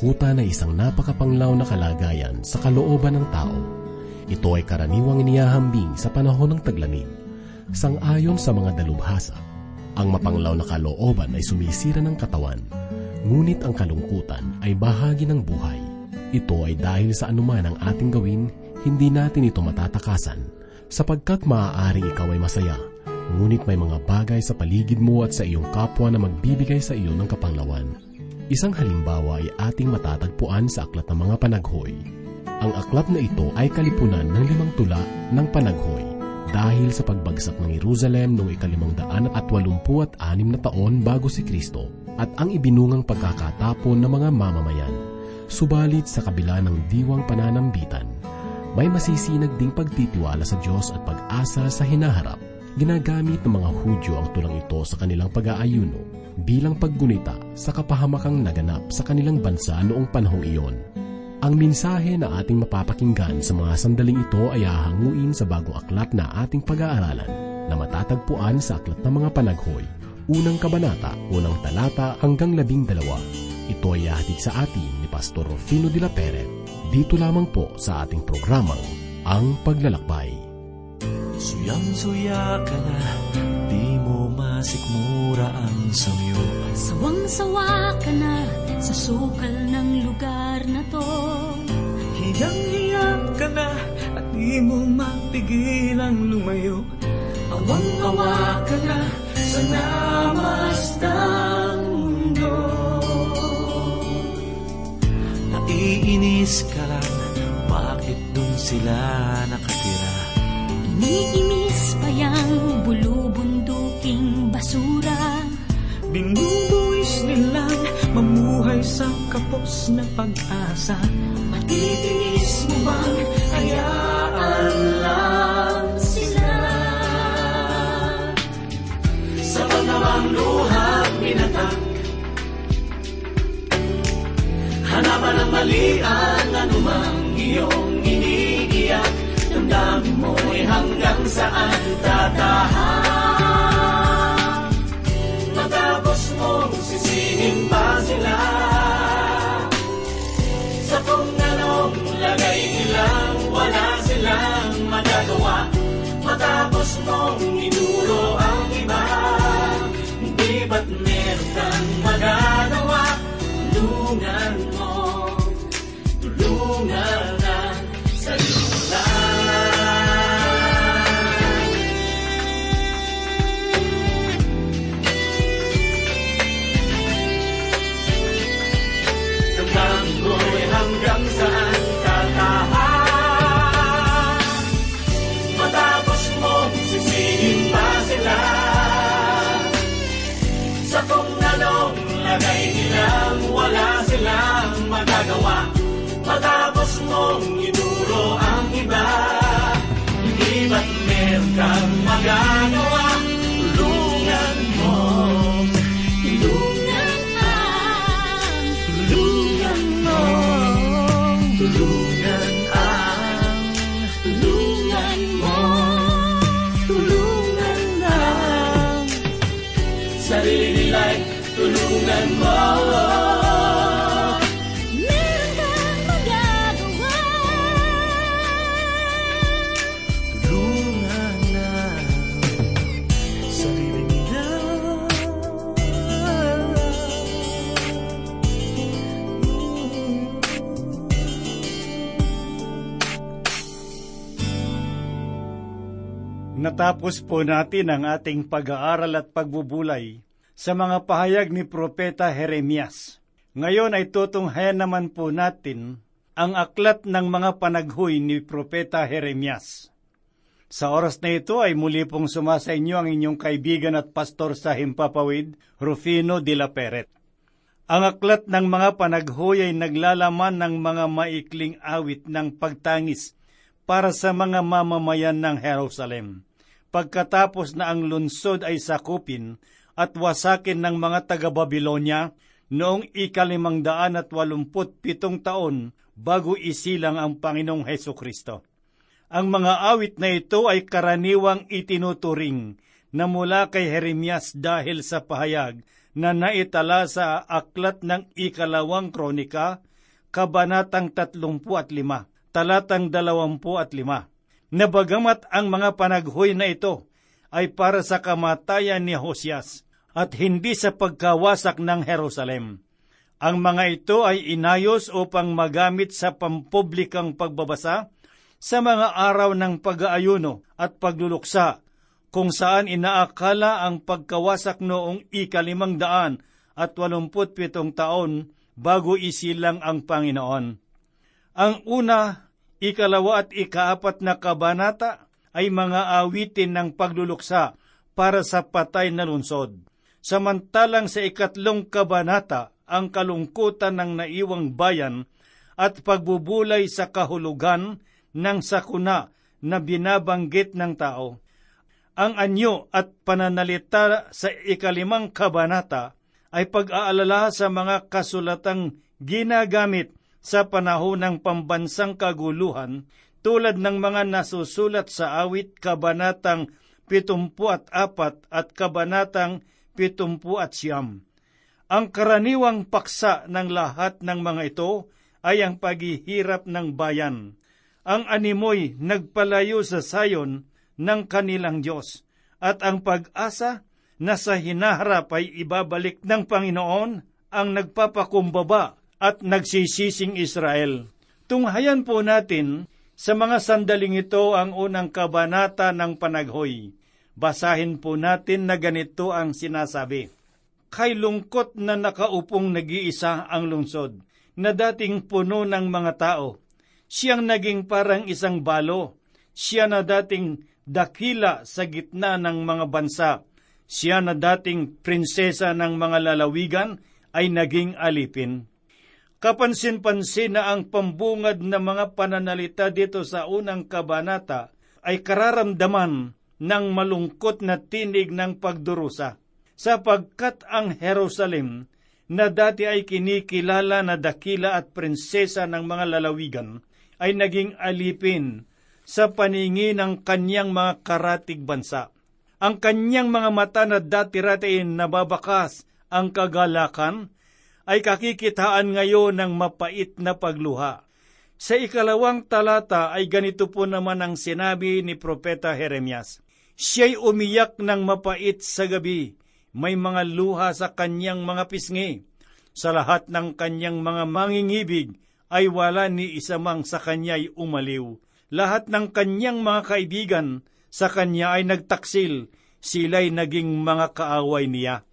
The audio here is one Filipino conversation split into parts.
kalungkutan ay isang napakapanglaw na kalagayan sa kalooban ng tao. Ito ay karaniwang iniyahambing sa panahon ng taglamig. Sang-ayon sa mga dalubhasa, ang mapanglaw na kalooban ay sumisira ng katawan, ngunit ang kalungkutan ay bahagi ng buhay. Ito ay dahil sa anuman ang ating gawin, hindi natin ito matatakasan, sapagkat maaaring ikaw ay masaya, ngunit may mga bagay sa paligid mo at sa iyong kapwa na magbibigay sa iyo ng kapanglawan. Isang halimbawa ay ating matatagpuan sa Aklat ng Mga Panaghoy. Ang aklat na ito ay kalipunan ng limang tula ng panaghoy dahil sa pagbagsak ng Jerusalem noong ikalimang daan at walumpu at anim na taon bago si Kristo at ang ibinungang pagkakatapon ng mga mamamayan. Subalit sa kabila ng diwang pananambitan, may masisinag ding pagtitiwala sa Diyos at pag-asa sa hinaharap. Ginagamit ng mga Hudyo ang tulang ito sa kanilang pag-aayuno bilang paggunita sa kapahamakang naganap sa kanilang bansa noong panahong iyon. Ang mensahe na ating mapapakinggan sa mga sandaling ito ay hahanguin sa bagong aklat na ating pag-aaralan na matatagpuan sa Aklat ng Mga Panaghoy, unang kabanata, unang talata hanggang labing dalawa. Ito ay hatid sa atin ni Pastor Rufino de la Peret. Dito lamang po sa ating programang Ang Paglalakbay. Suyang-suya ka na, di mo masikmura ang samyo. Sawang-sawa ka na sa sukal ng lugar na to. Hiyang-hiyak ka na at di mo mapigilang lumayo. Awang-awa ka na sa namastang mundo. Naiinis ka lang, bakit dun sila nakatira? Iniimis pa yang bulubunduking basura. Binubuwis nilang mamuhay sa kapos na pag-asa. Matitiis mo bang hayaan lang sila? Sa pangawang luhang minatak Hanapan ng mali ang anumang iyong Damdamin mo'y hanggang saan tatahan? Matapos mong sisihin pa sila? Sa kung anong lagay nilang wala silang magagawa Matapos mong inuro Natapos po natin ang ating pag-aaral at pagbubulay sa mga pahayag ni Propeta Jeremias. Ngayon ay tutunghayan naman po natin ang aklat ng mga panaghoy ni Propeta Jeremias. Sa oras na ito ay muli pong sumasa inyo ang inyong kaibigan at pastor sa Himpapawid, Rufino de la Peret. Ang aklat ng mga panaghoy ay naglalaman ng mga maikling awit ng pagtangis para sa mga mamamayan ng Jerusalem. Pagkatapos na ang lunsod ay sakupin at wasakin ng mga taga-Babilonya noong ikalimang daan at walumput pitong taon bago isilang ang Panginoong Heso Kristo. Ang mga awit na ito ay karaniwang itinuturing na mula kay Jeremias dahil sa pahayag na naitala sa aklat ng ikalawang kronika, Kabanatang 35, talatang 25. Nabagamat ang mga panaghoy na ito ay para sa kamatayan ni Hosias at hindi sa pagkawasak ng Jerusalem. Ang mga ito ay inayos upang magamit sa pampublikang pagbabasa sa mga araw ng pag-aayuno at pagluluksa kung saan inaakala ang pagkawasak noong ikalimang daan at walumput pitong taon bago isilang ang Panginoon. Ang una, ikalawa at ikaapat na kabanata ay mga awitin ng pagluluksa para sa patay na lunsod. Samantalang sa ikatlong kabanata, ang kalungkutan ng naiwang bayan at pagbubulay sa kahulugan ng sakuna na binabanggit ng tao. Ang anyo at pananalita sa ikalimang kabanata ay pag-aalala sa mga kasulatang ginagamit sa panahon ng pambansang kaguluhan tulad ng mga nasusulat sa awit kabanatang 74 at kabanatang 70 Ang karaniwang paksa ng lahat ng mga ito ay ang paghihirap ng bayan. Ang animoy nagpalayo sa sayon ng kanilang Diyos at ang pag-asa na sa hinaharap ay ibabalik ng Panginoon ang nagpapakumbaba at nagsisising Israel. Tunghayan po natin sa mga sandaling ito ang unang kabanata ng panaghoy. Basahin po natin na ganito ang sinasabi. Kay lungkot na nakaupong nag-iisa ang lungsod, na dating puno ng mga tao. Siyang naging parang isang balo. Siya na dating dakila sa gitna ng mga bansa. Siya na dating prinsesa ng mga lalawigan ay naging alipin. Kapansin-pansin na ang pambungad na mga pananalita dito sa unang kabanata ay kararamdaman ng malungkot na tinig ng pagdurusa, sapagkat ang Jerusalem na dati ay kinikilala na dakila at prinsesa ng mga lalawigan, ay naging alipin sa paningin ng kanyang mga karatig bansa. Ang kanyang mga mata na dati-rati nababakas ang kagalakan ay kakikitaan ngayon ng mapait na pagluha. Sa ikalawang talata ay ganito po naman ang sinabi ni Propeta Jeremias. Siya'y umiyak ng mapait sa gabi, may mga luha sa kanyang mga pisngi. Sa lahat ng kanyang mga mangingibig ay wala ni isamang sa kanya'y umaliw lahat ng kanyang mga kaibigan sa kanya ay nagtaksil, sila'y naging mga kaaway niya.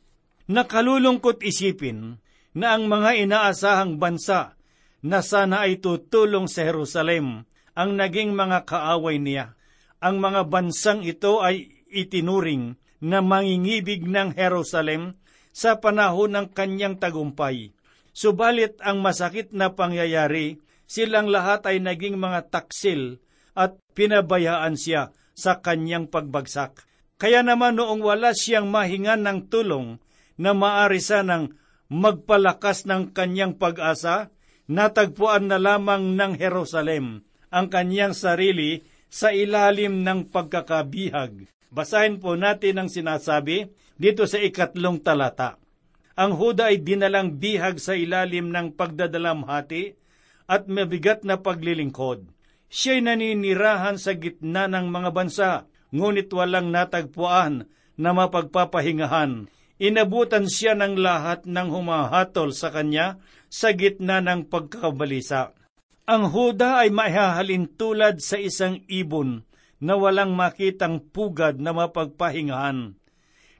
Nakalulungkot isipin na ang mga inaasahang bansa na sana ay tutulong sa Jerusalem ang naging mga kaaway niya. Ang mga bansang ito ay itinuring na mangingibig ng Jerusalem sa panahon ng kanyang tagumpay. Subalit ang masakit na pangyayari, silang lahat ay naging mga taksil at pinabayaan siya sa kanyang pagbagsak. Kaya naman noong wala siyang mahingan ng tulong na maari sanang magpalakas ng kanyang pag-asa, natagpuan na lamang ng Jerusalem ang kanyang sarili sa ilalim ng pagkakabihag. Basahin po natin ang sinasabi dito sa ikatlong talata. Ang Huda ay dinalang bihag sa ilalim ng pagdadalamhati at mabigat na paglilingkod Siya'y naninirahan sa gitna ng mga bansa, ngunit walang natagpuan na mapagpapahingahan. Inabutan siya ng lahat ng humahatol sa kanya sa gitna ng pagkakabalisa. Ang Huda ay maihahalin tulad sa isang ibon na walang makitang pugad na mapagpahingahan.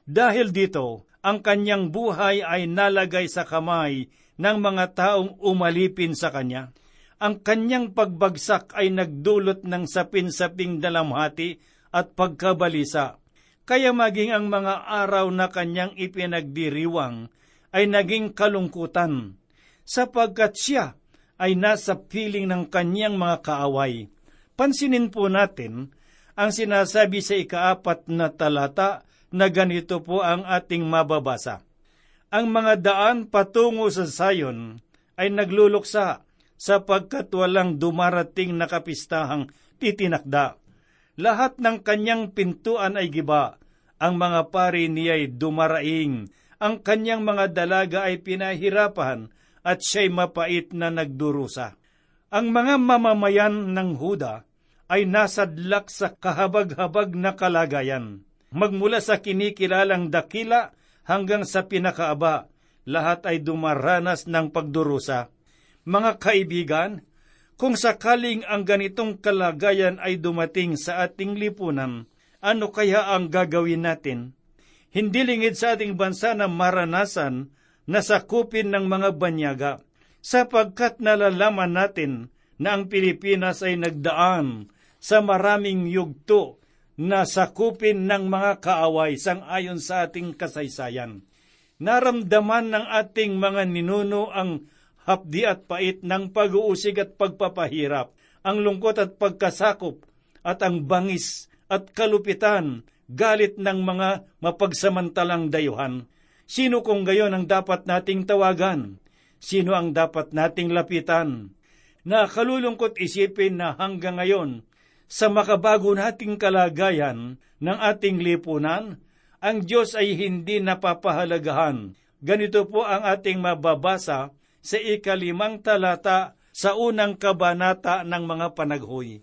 Dahil dito, ang kanyang buhay ay nalagay sa kamay ng mga taong umalipin sa kanya ang kanyang pagbagsak ay nagdulot ng sapin-saping dalamhati at pagkabalisa. Kaya maging ang mga araw na kanyang ipinagdiriwang ay naging kalungkutan, sapagkat siya ay nasa piling ng kanyang mga kaaway. Pansinin po natin ang sinasabi sa ikaapat na talata na ganito po ang ating mababasa. Ang mga daan patungo sa sayon ay nagluluksa sapagkat walang dumarating na kapistahang titinakda. Lahat ng kanyang pintuan ay giba, ang mga pari niya'y dumaraing, ang kanyang mga dalaga ay pinahirapan, at siya'y mapait na nagdurusa. Ang mga mamamayan ng Huda ay nasadlak sa kahabag-habag na kalagayan. Magmula sa kinikilalang dakila hanggang sa pinakaaba, lahat ay dumaranas ng pagdurusa. Mga kaibigan, kung sakaling ang ganitong kalagayan ay dumating sa ating lipunan, ano kaya ang gagawin natin? Hindi lingid sa ating bansa na maranasan na sakupin ng mga banyaga, sapagkat nalalaman natin na ang Pilipinas ay nagdaan sa maraming yugto na sakupin ng mga kaaway sang ayon sa ating kasaysayan. Naramdaman ng ating mga ninuno ang hapdi at pait ng pag-uusig at pagpapahirap, ang lungkot at pagkasakop, at ang bangis at kalupitan, galit ng mga mapagsamantalang dayuhan. Sino kung gayon ang dapat nating tawagan? Sino ang dapat nating lapitan? Nakalulungkot isipin na hanggang ngayon, sa makabago nating kalagayan ng ating lipunan, ang Diyos ay hindi napapahalagahan. Ganito po ang ating mababasa sa ikalimang talata sa unang kabanata ng mga panaghoy.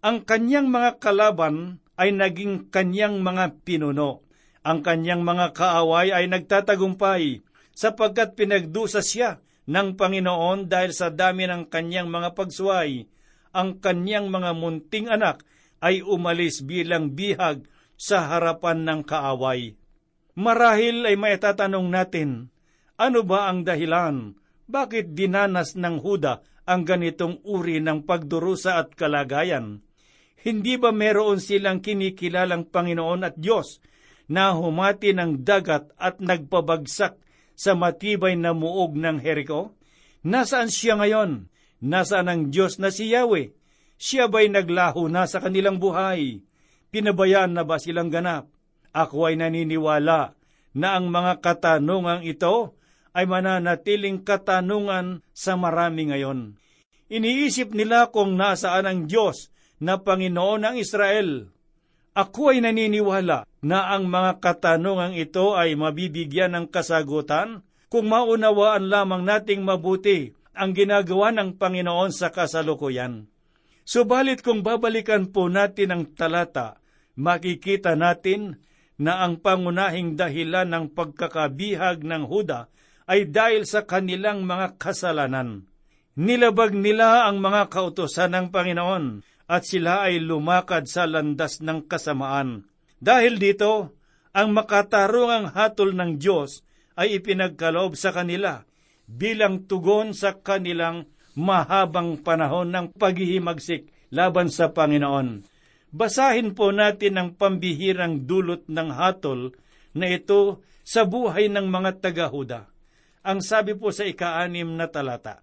Ang kanyang mga kalaban ay naging kanyang mga pinuno. Ang kanyang mga kaaway ay nagtatagumpay sapagkat pinagdusa siya ng Panginoon dahil sa dami ng kanyang mga pagsuway. Ang kanyang mga munting anak ay umalis bilang bihag sa harapan ng kaaway. Marahil ay maitatanong natin, ano ba ang dahilan? Bakit dinanas ng Huda ang ganitong uri ng pagdurusa at kalagayan? Hindi ba meron silang kinikilalang Panginoon at Diyos na humati ng dagat at nagpabagsak sa matibay na muog ng Jericho? Nasaan siya ngayon? Nasaan ang Diyos na si Yahweh? Siya ba'y naglaho na sa kanilang buhay? Pinabayaan na ba silang ganap? Ako ay naniniwala na ang mga katanungang ito ay mananatiling katanungan sa marami ngayon. Iniisip nila kung nasaan ang Diyos na Panginoon ng Israel. Ako ay naniniwala na ang mga katanungang ito ay mabibigyan ng kasagutan kung maunawaan lamang nating mabuti ang ginagawa ng Panginoon sa kasalukuyan. Subalit kung babalikan po natin ang talata, makikita natin na ang pangunahing dahilan ng pagkakabihag ng Huda ay dahil sa kanilang mga kasalanan. Nilabag nila ang mga kautosan ng Panginoon at sila ay lumakad sa landas ng kasamaan. Dahil dito, ang makatarungang hatol ng Diyos ay ipinagkaloob sa kanila bilang tugon sa kanilang mahabang panahon ng paghihimagsik laban sa Panginoon. Basahin po natin ang pambihirang dulot ng hatol na ito sa buhay ng mga tagahuda. Ang sabi po sa ikaanim na talata,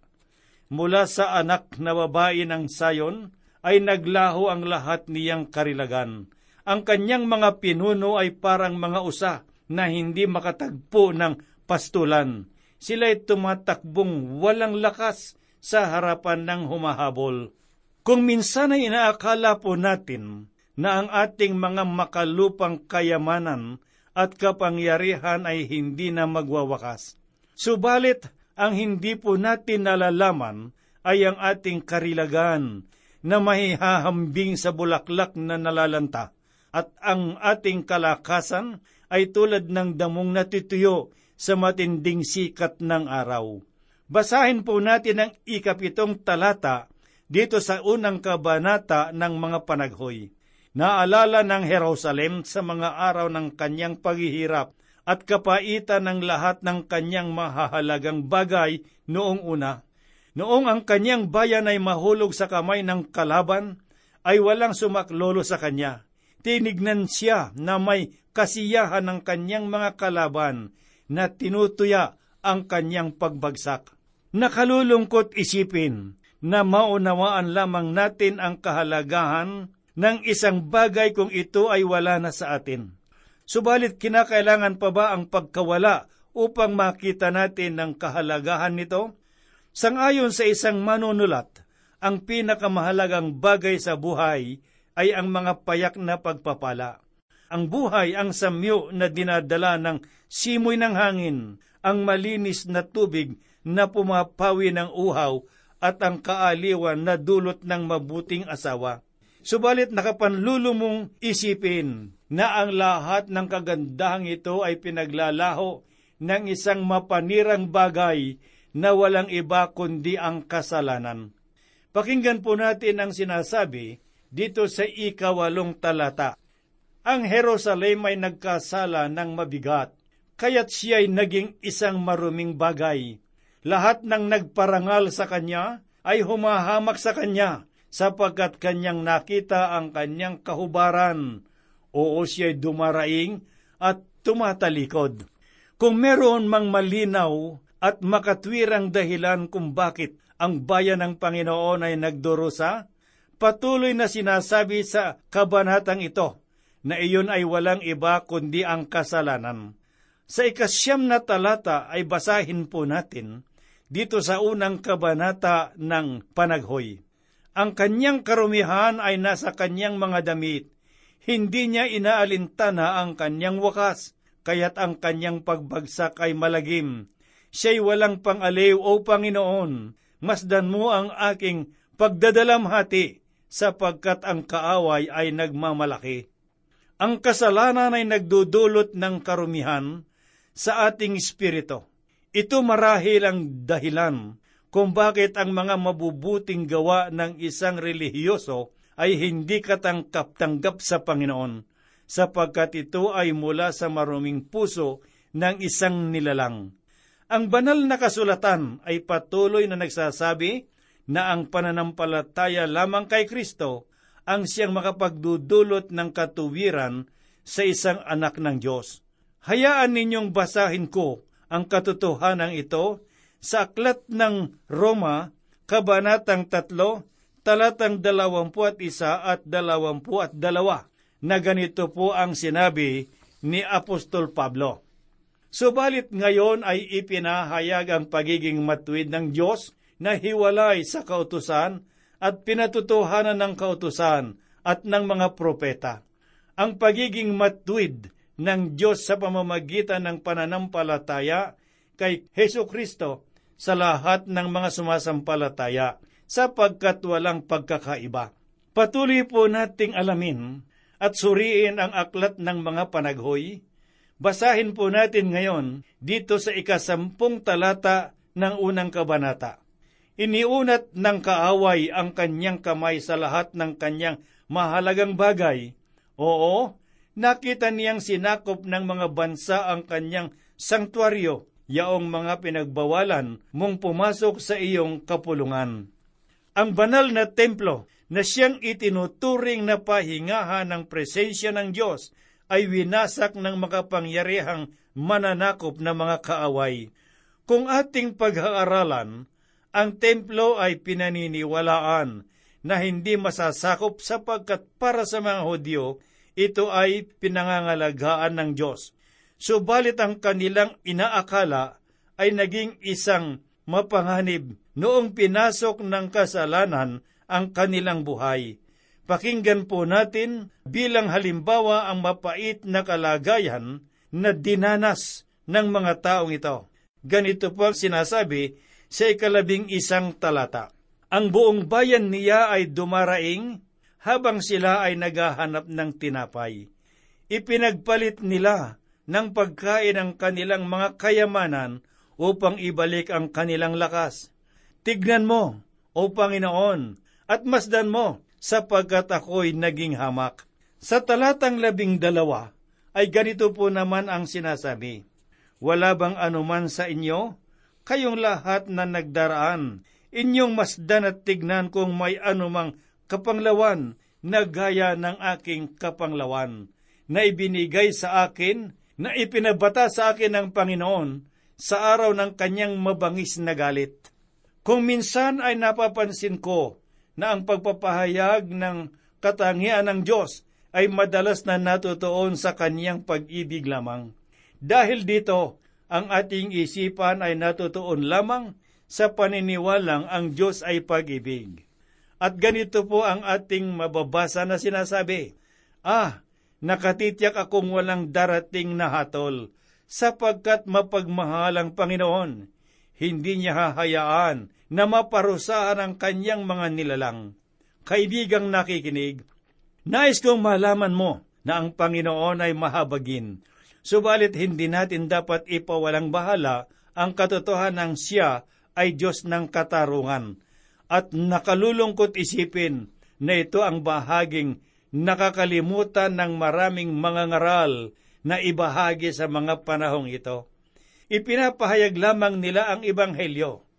Mula sa anak na babae ng sayon, ay naglaho ang lahat niyang karilagan. Ang kanyang mga pinuno ay parang mga usa na hindi makatagpo ng pastulan. Sila'y tumatakbong walang lakas sa harapan ng humahabol. Kung minsan ay inaakala po natin na ang ating mga makalupang kayamanan at kapangyarihan ay hindi na magwawakas. Subalit, ang hindi po natin nalalaman ay ang ating karilagan na mahihahambing sa bulaklak na nalalanta at ang ating kalakasan ay tulad ng damong natituyo sa matinding sikat ng araw. Basahin po natin ang ikapitong talata dito sa unang kabanata ng mga panaghoy. Naalala ng Jerusalem sa mga araw ng kanyang paghihirap at kapaitan ng lahat ng kanyang mahahalagang bagay noong una Noong ang kanyang bayan ay mahulog sa kamay ng kalaban, ay walang sumaklolo sa kanya. Tinignan siya na may kasiyahan ng kanyang mga kalaban na tinutuya ang kanyang pagbagsak. Nakalulungkot isipin na maunawaan lamang natin ang kahalagahan ng isang bagay kung ito ay wala na sa atin. Subalit kinakailangan pa ba ang pagkawala upang makita natin ang kahalagahan nito? Sangayon sa isang manunulat, ang pinakamahalagang bagay sa buhay ay ang mga payak na pagpapala. Ang buhay ang samyo na dinadala ng simoy ng hangin, ang malinis na tubig na pumapawi ng uhaw at ang kaaliwan na dulot ng mabuting asawa. Subalit nakapanlulo mong isipin na ang lahat ng kagandahang ito ay pinaglalaho ng isang mapanirang bagay na walang iba kundi ang kasalanan. Pakinggan po natin ang sinasabi dito sa ikawalong talata. Ang Jerusalem ay nagkasala ng mabigat, kaya't siya'y naging isang maruming bagay. Lahat ng nagparangal sa kanya ay humahamak sa kanya sapagkat kanyang nakita ang kanyang kahubaran. Oo siya'y dumaraing at tumatalikod. Kung meron mang malinaw at makatwirang dahilan kung bakit ang bayan ng Panginoon ay nagdurusa, patuloy na sinasabi sa kabanatang ito na iyon ay walang iba kundi ang kasalanan. Sa ikasyam na talata ay basahin po natin dito sa unang kabanata ng panaghoy. Ang kanyang karumihan ay nasa kanyang mga damit. Hindi niya inaalintana ang kanyang wakas, kaya't ang kanyang pagbagsak ay malagim. Siya'y walang pangaliw o Panginoon. Masdan mo ang aking pagdadalamhati, sapagkat ang kaaway ay nagmamalaki. Ang kasalanan ay nagdudulot ng karumihan sa ating espiritu. Ito marahil ang dahilan kung bakit ang mga mabubuting gawa ng isang relihiyoso ay hindi katangkap-tanggap sa Panginoon, sapagkat ito ay mula sa maruming puso ng isang nilalang. Ang banal na kasulatan ay patuloy na nagsasabi na ang pananampalataya lamang kay Kristo ang siyang makapagdudulot ng katuwiran sa isang anak ng Diyos. Hayaan ninyong basahin ko ang katotohanan ito sa aklat ng Roma, Kabanatang 3, talatang 21 at 22, na ganito po ang sinabi ni Apostol Pablo. Subalit ngayon ay ipinahayag ang pagiging matuwid ng Diyos na hiwalay sa kautusan at pinatutuhanan ng kautusan at ng mga propeta. Ang pagiging matuwid ng Diyos sa pamamagitan ng pananampalataya kay Heso Kristo sa lahat ng mga sumasampalataya sapagkat walang pagkakaiba. Patuloy po nating alamin at suriin ang aklat ng mga panaghoy. Basahin po natin ngayon dito sa ikasampung talata ng unang kabanata. Iniunat ng kaaway ang kanyang kamay sa lahat ng kanyang mahalagang bagay. Oo, nakita niyang sinakop ng mga bansa ang kanyang sanktuaryo yaong mga pinagbawalan mong pumasok sa iyong kapulungan. Ang banal na templo na siyang itinuturing na pahingahan ng presensya ng Diyos ay winasak ng makapangyarihang mananakop na mga kaaway. Kung ating pag-aaralan, ang templo ay pinaniniwalaan na hindi masasakop sapagkat para sa mga Hudyo, ito ay pinangangalagaan ng Diyos subalit ang kanilang inaakala ay naging isang mapanganib noong pinasok ng kasalanan ang kanilang buhay. Pakinggan po natin bilang halimbawa ang mapait na kalagayan na dinanas ng mga taong ito. Ganito po sinasabi sa ikalabing isang talata. Ang buong bayan niya ay dumaraing habang sila ay naghahanap ng tinapay. Ipinagpalit nila ng pagkain ang kanilang mga kayamanan upang ibalik ang kanilang lakas. Tignan mo, O Panginoon, at masdan mo, sapagkat ako'y naging hamak. Sa talatang labing dalawa, ay ganito po naman ang sinasabi, Wala bang anuman sa inyo? Kayong lahat na nagdaraan, inyong masdan at tignan kung may anumang kapanglawan na gaya ng aking kapanglawan, na ibinigay sa akin na ipinabata sa akin ng Panginoon sa araw ng kanyang mabangis na galit. Kung minsan ay napapansin ko na ang pagpapahayag ng katangian ng Diyos ay madalas na natutuon sa kanyang pag-ibig lamang. Dahil dito, ang ating isipan ay natutuon lamang sa paniniwalang ang Diyos ay pag-ibig. At ganito po ang ating mababasa na sinasabi, Ah, nakatitiyak akong walang darating na hatol, sapagkat mapagmahal ang Panginoon. hindi niya hahayaan na maparusahan ang kanyang mga nilalang. Kaibigang nakikinig, nais kong malaman mo na ang Panginoon ay mahabagin, subalit hindi natin dapat ipawalang bahala ang katotohanan ng siya ay Diyos ng katarungan at nakalulungkot isipin na ito ang bahaging nakakalimutan ng maraming mga ngaral na ibahagi sa mga panahong ito. Ipinapahayag lamang nila ang Ebanghelyo.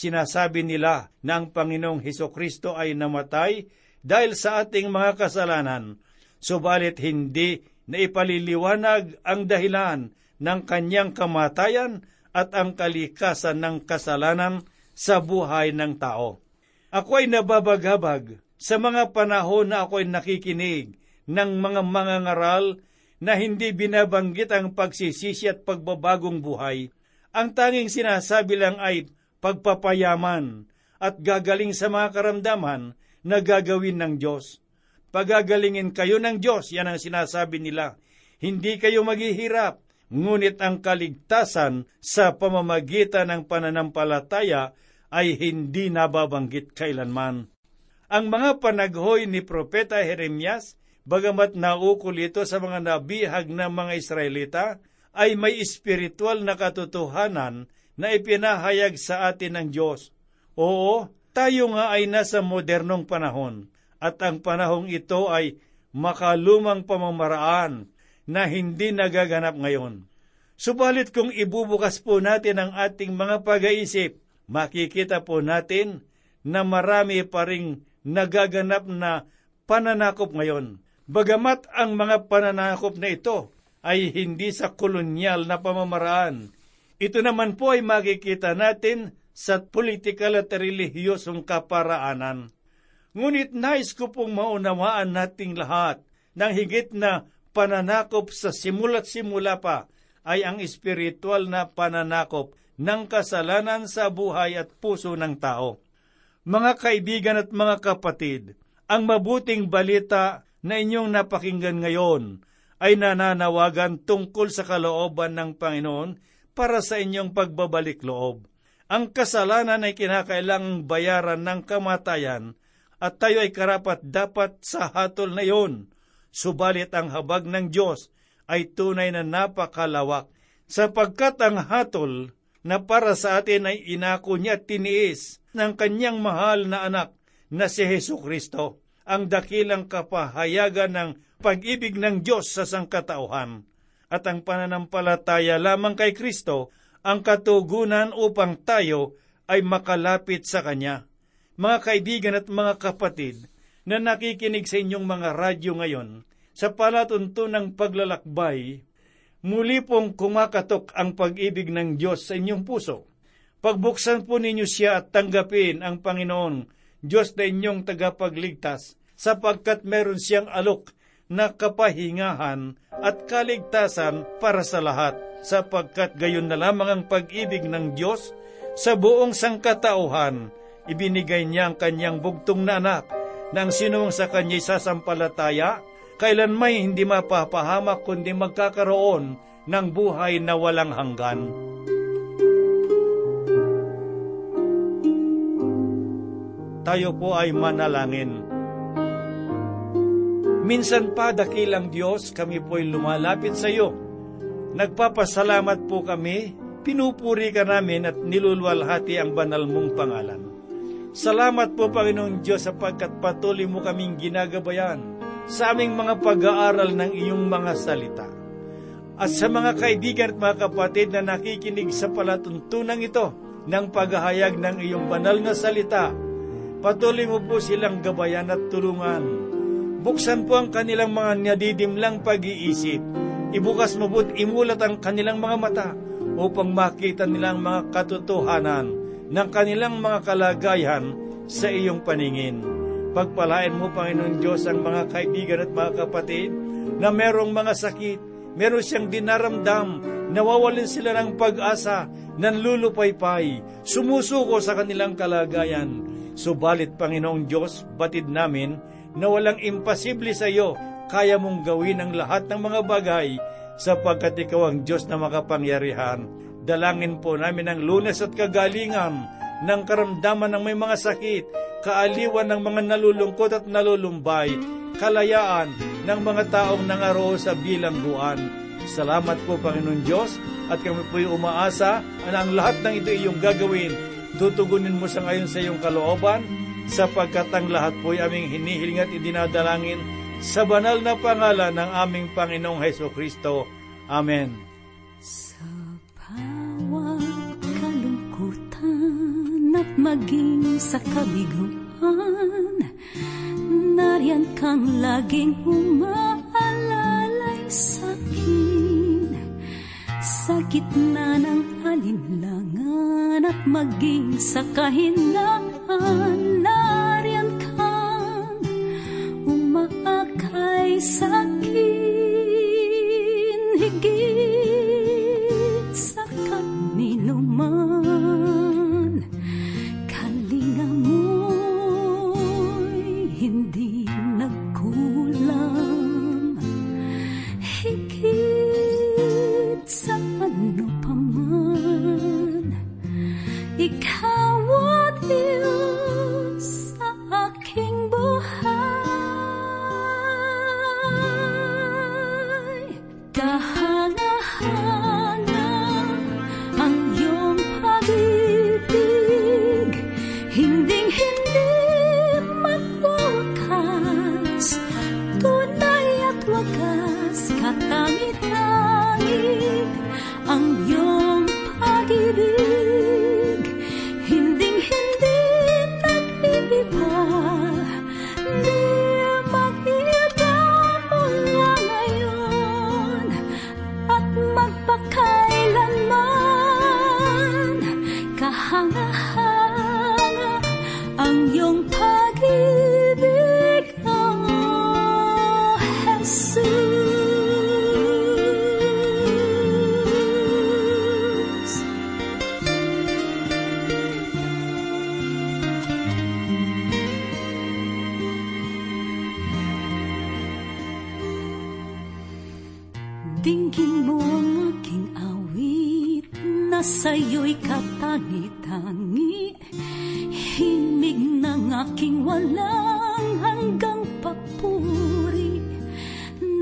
Sinasabi nila na ang Panginoong Heso Kristo ay namatay dahil sa ating mga kasalanan, subalit hindi na ipaliliwanag ang dahilan ng kanyang kamatayan at ang kalikasan ng kasalanan sa buhay ng tao. Ako ay nababagabag sa mga panahon na ako'y nakikinig ng mga mangangaral na hindi binabanggit ang pagsisisi at pagbabagong buhay. Ang tanging sinasabi lang ay pagpapayaman at gagaling sa mga karamdaman na gagawin ng Diyos. Pagagalingin kayo ng Diyos, yan ang sinasabi nila. Hindi kayo maghihirap, ngunit ang kaligtasan sa pamamagitan ng pananampalataya ay hindi nababanggit kailanman. Ang mga panaghoy ni Propeta Jeremias Bagamat naukol ito sa mga nabihag ng mga Israelita, ay may espiritual na katotohanan na ipinahayag sa atin ng Diyos. Oo, tayo nga ay nasa modernong panahon, at ang panahong ito ay makalumang pamamaraan na hindi nagaganap ngayon. Subalit kung ibubukas po natin ang ating mga pag-iisip, makikita po natin na marami pa ring nagaganap na pananakop ngayon Bagamat ang mga pananakop na ito ay hindi sa kolonyal na pamamaraan, ito naman po ay makikita natin sa politikal at relihiyosong kaparaanan. Ngunit nais ko pong maunawaan nating lahat ng higit na pananakop sa simula't simula pa ay ang espiritual na pananakop ng kasalanan sa buhay at puso ng tao. Mga kaibigan at mga kapatid, ang mabuting balita na inyong napakinggan ngayon ay nananawagan tungkol sa kalooban ng Panginoon para sa inyong pagbabalik loob. Ang kasalanan ay kinakailangang bayaran ng kamatayan at tayo ay karapat dapat sa hatol na iyon. Subalit ang habag ng Diyos ay tunay na napakalawak sapagkat ang hatol na para sa atin ay inako niya tiniis ng kanyang mahal na anak na si Heso Kristo ang dakilang kapahayagan ng pag-ibig ng Diyos sa sangkatauhan at ang pananampalataya lamang kay Kristo ang katugunan upang tayo ay makalapit sa Kanya. Mga kaibigan at mga kapatid na nakikinig sa inyong mga radyo ngayon, sa palatuntunang paglalakbay, muli pong kumakatok ang pag-ibig ng Diyos sa inyong puso. Pagbuksan po ninyo siya at tanggapin ang Panginoon, Diyos na inyong tagapagligtas, sapagkat meron siyang alok na kapahingahan at kaligtasan para sa lahat, sapagkat gayon na lamang ang pag-ibig ng Diyos sa buong sangkatauhan. Ibinigay niya ang kanyang bugtong na anak nang sinong sa kanya'y sasampalataya, kailan may hindi mapapahamak kundi magkakaroon ng buhay na walang hanggan. Tayo po ay manalangin. Minsan pa, dakilang Diyos, kami po'y lumalapit sa iyo. Nagpapasalamat po kami, pinupuri ka namin at nilulwalhati ang banal mong pangalan. Salamat po, Panginoong Diyos, sapagkat patuloy mo kaming ginagabayan sa aming mga pag-aaral ng iyong mga salita. At sa mga kaibigan at mga kapatid na nakikinig sa palatuntunang ito ng paghahayag ng iyong banal na salita, patuloy mo po silang gabayan at tulungan Buksan po ang kanilang mga nadidimlang pag-iisip. Ibukas mo po't imulat ang kanilang mga mata upang makita nilang mga katotohanan ng kanilang mga kalagayan sa iyong paningin. Pagpalain mo, Panginoon Diyos, ang mga kaibigan at mga kapatid na merong mga sakit, meron siyang dinaramdam, nawawalin sila ng pag-asa, nanlulupaypay, sumusuko sa kanilang kalagayan. Subalit, Panginoong Diyos, batid namin, na walang imposible sa iyo, kaya mong gawin ang lahat ng mga bagay sapagkat ikaw ang Diyos na makapangyarihan. Dalangin po namin ang lunes at kagalingan ng karamdaman ng may mga sakit, kaaliwan ng mga nalulungkot at nalulumbay, kalayaan ng mga taong nangaro sa bilangguan. Salamat po Panginoon Diyos at kami po'y umaasa na ang lahat ng ito iyong gagawin, tutugunin mo sa ngayon sa iyong kalooban, sapagkat ang lahat po'y aming hinihiling at idinadalangin sa banal na pangalan ng aming Panginoong Heso Kristo. Amen. Sa bawat kalungkutan at maging sa kabiguan, nariyan kang laging umaalalay sa akin. Sa gitna ng alinlangan at maging sa kahinaan, sun. Dinggin mo ang aking awit na sa'yo'y katangi-tangi. Himig ng aking walang hanggang papuri.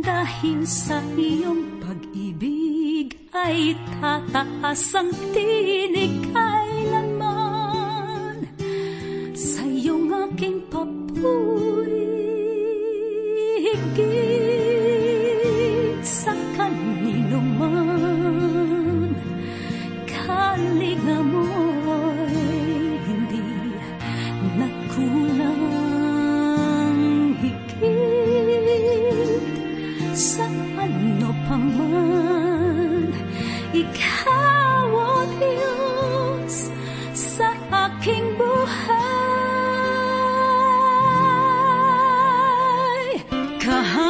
Dahil sa iyong pag-ibig ay tataas ang tinig kailanman. Sa iyong aking buhay